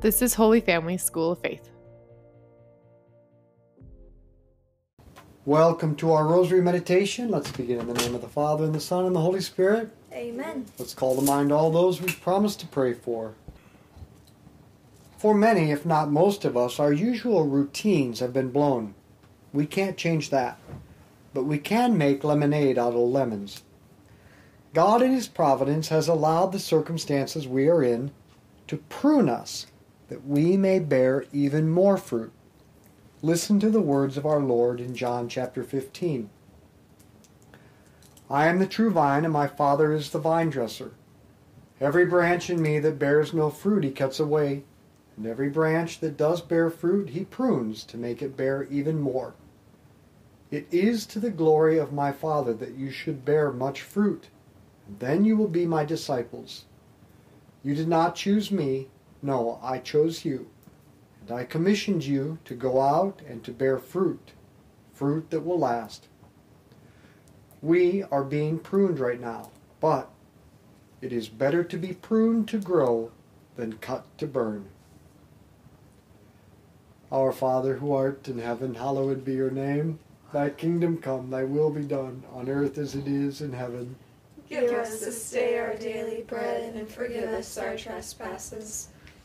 This is Holy Family School of Faith. Welcome to our Rosary Meditation. Let's begin in the name of the Father, and the Son, and the Holy Spirit. Amen. Let's call to mind all those we've promised to pray for. For many, if not most of us, our usual routines have been blown. We can't change that. But we can make lemonade out of lemons. God, in His providence, has allowed the circumstances we are in to prune us that we may bear even more fruit. Listen to the words of our Lord in John chapter 15. I am the true vine, and my Father is the vine dresser. Every branch in me that bears no fruit he cuts away, and every branch that does bear fruit he prunes to make it bear even more. It is to the glory of my Father that you should bear much fruit, and then you will be my disciples. You did not choose me, no, I chose you and I commissioned you to go out and to bear fruit, fruit that will last. We are being pruned right now, but it is better to be pruned to grow than cut to burn. Our Father who art in heaven, hallowed be your name. Thy kingdom come, thy will be done, on earth as it is in heaven. Give us this day our daily bread, and forgive us our trespasses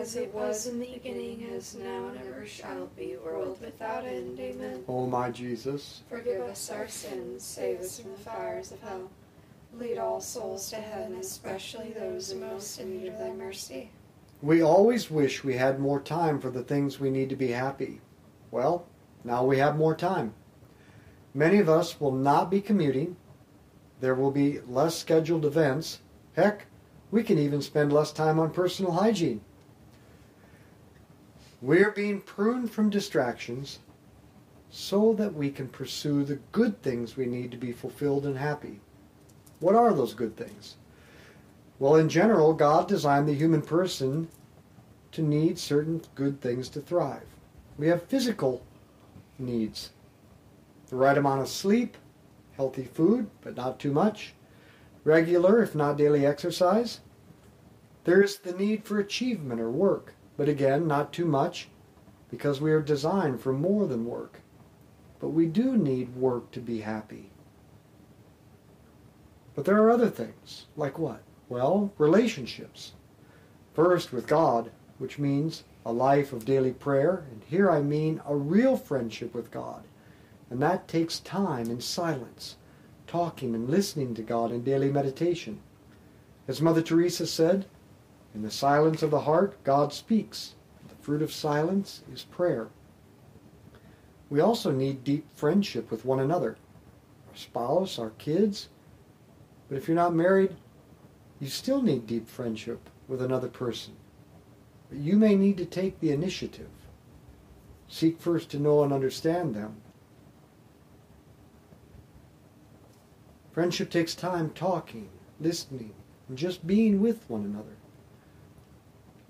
As it was in the beginning, is now, and ever shall be, world without end. Amen. O my Jesus, Forgive us our sins, save us from the fires of hell. Lead all souls to heaven, especially those most in need of thy mercy. we always wish we had more time for the things we need to be happy. Well, now we have more time. Many of us will not be commuting. There will be less scheduled events. Heck, we can even spend less time on personal hygiene. We're being pruned from distractions so that we can pursue the good things we need to be fulfilled and happy. What are those good things? Well, in general, God designed the human person to need certain good things to thrive. We have physical needs the right amount of sleep, healthy food, but not too much, regular, if not daily exercise. There is the need for achievement or work, but again, not too much, because we are designed for more than work. But we do need work to be happy. But there are other things, like what? Well, relationships. First, with God, which means a life of daily prayer, and here I mean a real friendship with God. And that takes time and silence, talking and listening to God in daily meditation. As Mother Teresa said, in the silence of the heart, God speaks. The fruit of silence is prayer. We also need deep friendship with one another, our spouse, our kids. But if you're not married, you still need deep friendship with another person. But you may need to take the initiative. Seek first to know and understand them. Friendship takes time talking, listening, and just being with one another.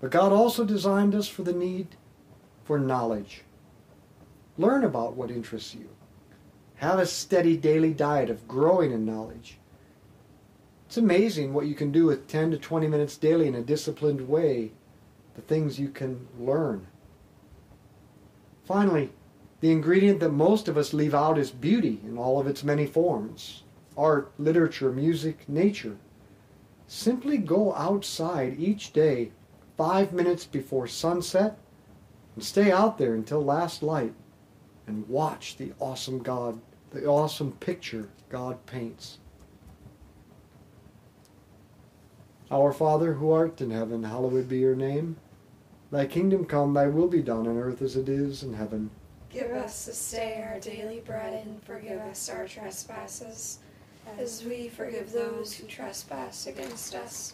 But God also designed us for the need for knowledge. Learn about what interests you. Have a steady daily diet of growing in knowledge. It's amazing what you can do with 10 to 20 minutes daily in a disciplined way, the things you can learn. Finally, the ingredient that most of us leave out is beauty in all of its many forms art, literature, music, nature. Simply go outside each day, five minutes before sunset, and stay out there until last light and watch the awesome God, the awesome picture God paints. Our Father who art in heaven, hallowed be your name. Thy kingdom come, thy will be done on earth as it is in heaven. Give us this day our daily bread and forgive us our trespasses, as we forgive those who trespass against us.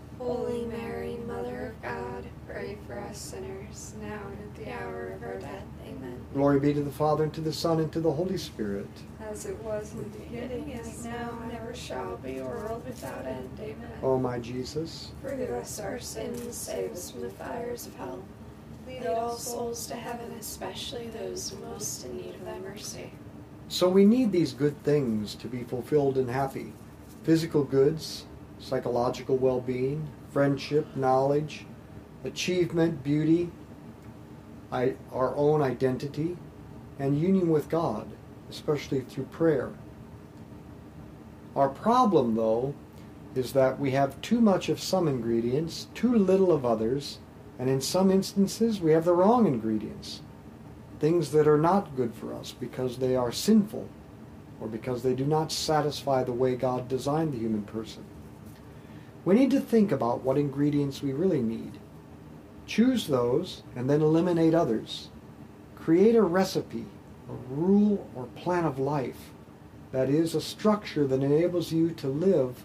Holy Mary, Mother of God, pray for us sinners, now and at the hour of our death. Amen. Glory be to the Father, and to the Son, and to the Holy Spirit. As it was in the beginning, is now, and ever shall be, world without end. Amen. O my Jesus, Forgive us our sins, save us from the fires of hell. Lead all souls to heaven, especially those most in need of thy mercy. So we need these good things to be fulfilled and happy physical goods, psychological well being, friendship, knowledge, achievement, beauty, I, our own identity, and union with God, especially through prayer. Our problem, though, is that we have too much of some ingredients, too little of others, and in some instances we have the wrong ingredients. Things that are not good for us because they are sinful or because they do not satisfy the way God designed the human person. We need to think about what ingredients we really need. Choose those and then eliminate others. Create a recipe, a rule or plan of life. That is, a structure that enables you to live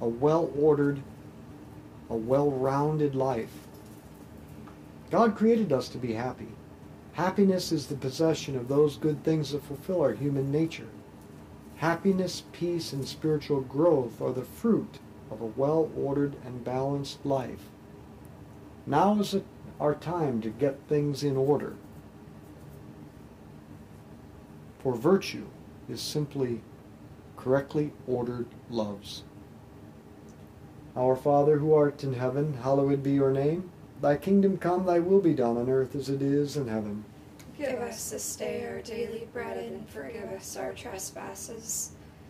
a well ordered, a well rounded life. God created us to be happy. Happiness is the possession of those good things that fulfill our human nature. Happiness, peace, and spiritual growth are the fruit of a well ordered and balanced life. Now is our time to get things in order. For virtue is simply correctly ordered loves. Our Father who art in heaven, hallowed be your name. Thy kingdom come, thy will be done on earth as it is in heaven. Give us this day our daily bread and forgive us our trespasses,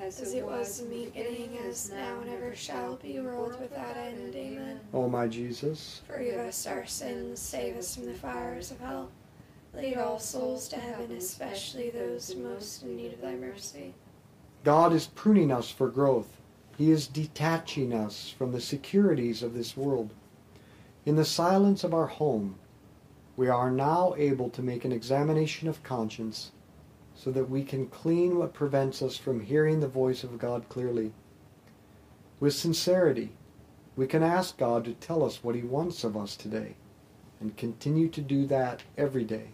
As it was in the beginning, as now and ever shall be, world without end. Amen. O my Jesus, Forgive us our sins, save us from the fires of hell. Lead all souls to heaven, especially those most in need of thy mercy. God is pruning us for growth. He is detaching us from the securities of this world. In the silence of our home, we are now able to make an examination of conscience so that we can clean what prevents us from hearing the voice of God clearly. With sincerity, we can ask God to tell us what He wants of us today and continue to do that every day.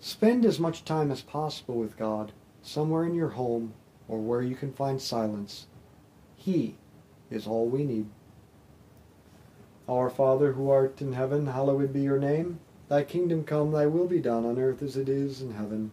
Spend as much time as possible with God somewhere in your home or where you can find silence. He is all we need. Our Father who art in heaven, hallowed be your name. Thy kingdom come, thy will be done on earth as it is in heaven.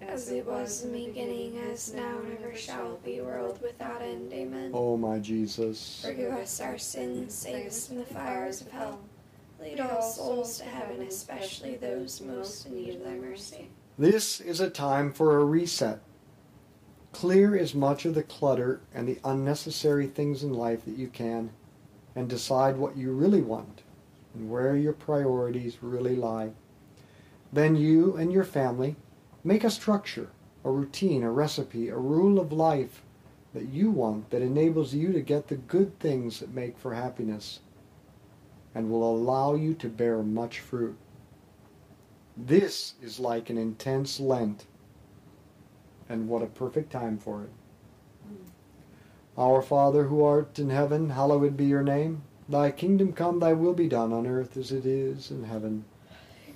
As it was in the beginning, as now and ever shall be, world without end. Amen. O my Jesus. Forgive us our sins, save us from the fires of hell. Lead all souls to heaven, especially those most in need of thy mercy. This is a time for a reset. Clear as much of the clutter and the unnecessary things in life that you can, and decide what you really want and where your priorities really lie. Then you and your family make a structure, a routine, a recipe, a rule of life that you want that enables you to get the good things that make for happiness and will allow you to bear much fruit. This is like an intense Lent, and what a perfect time for it. Our Father who art in heaven, hallowed be your name. Thy kingdom come, thy will be done on earth as it is in heaven.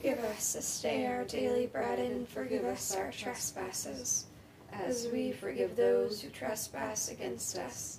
Give us this day our daily bread, and forgive us our trespasses, as we forgive those who trespass against us.